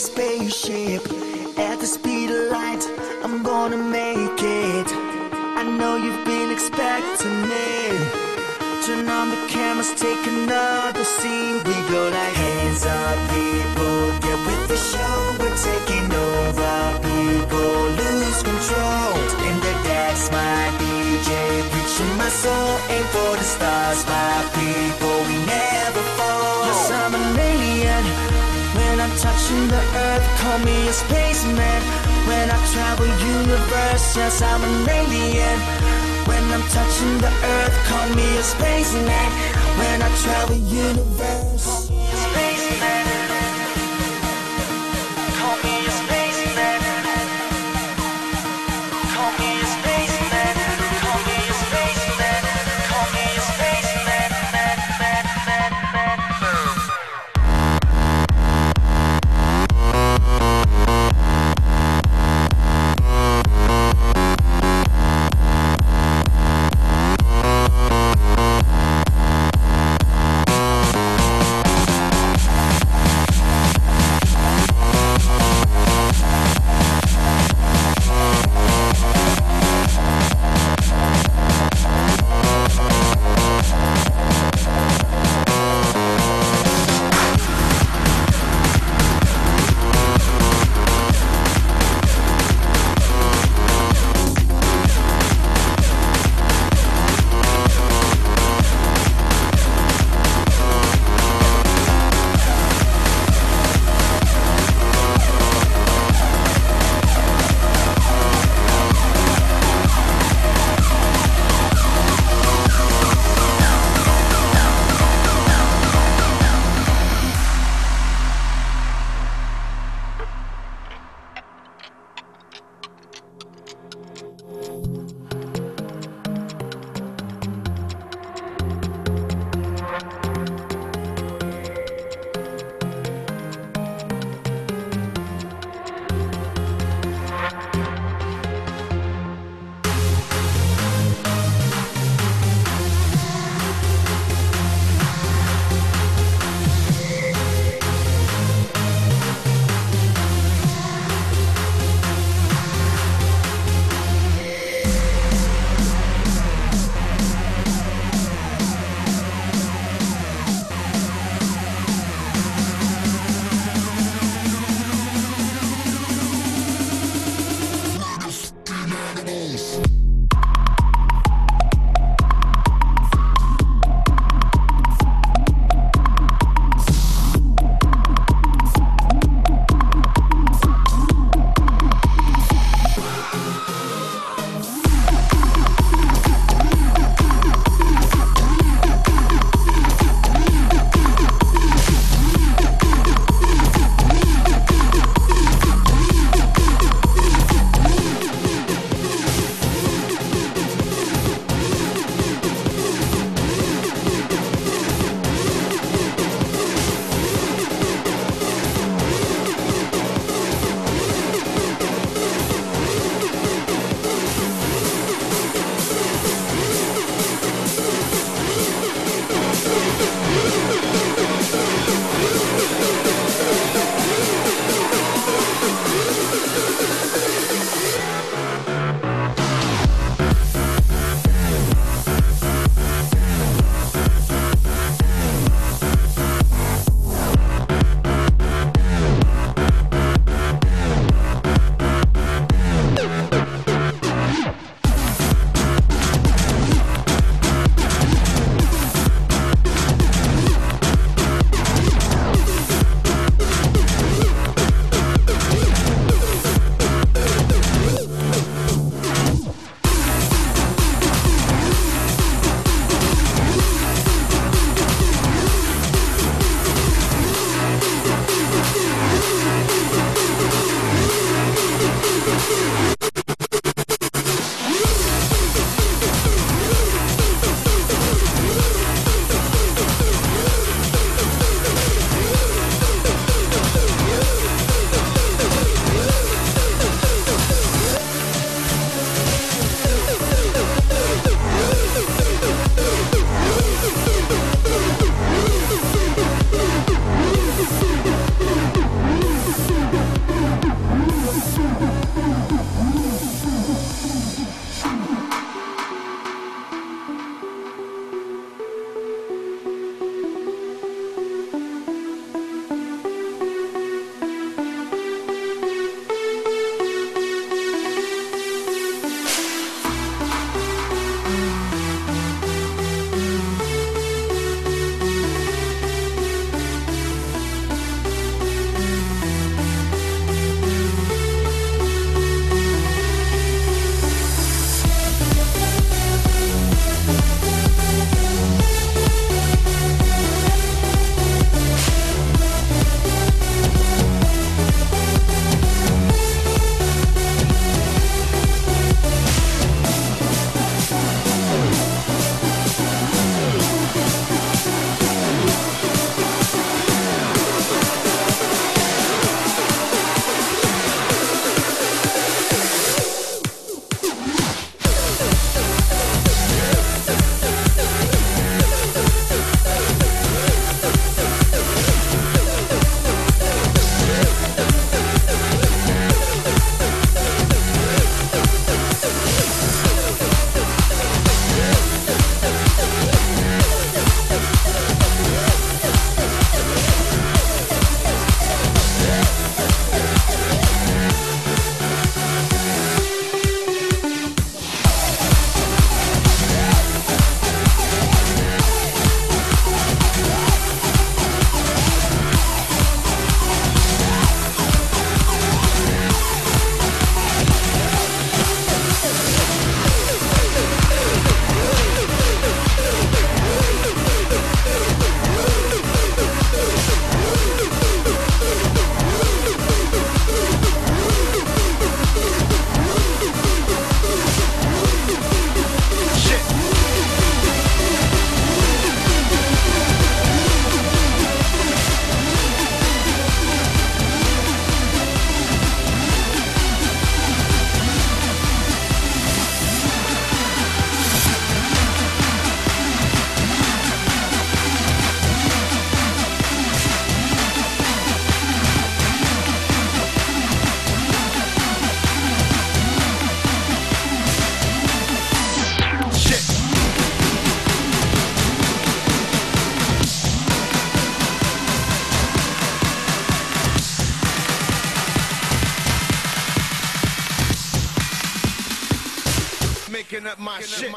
spaceship. At the speed of light, I'm gonna make it. I know you've been expecting me. Turn on the cameras, take another scene. We go like hands up, people. Get with the show, we're taking me a spaceman. When I travel universe, yes, I'm an alien. When I'm touching the earth, call me a spaceman. When I travel universe, my shit.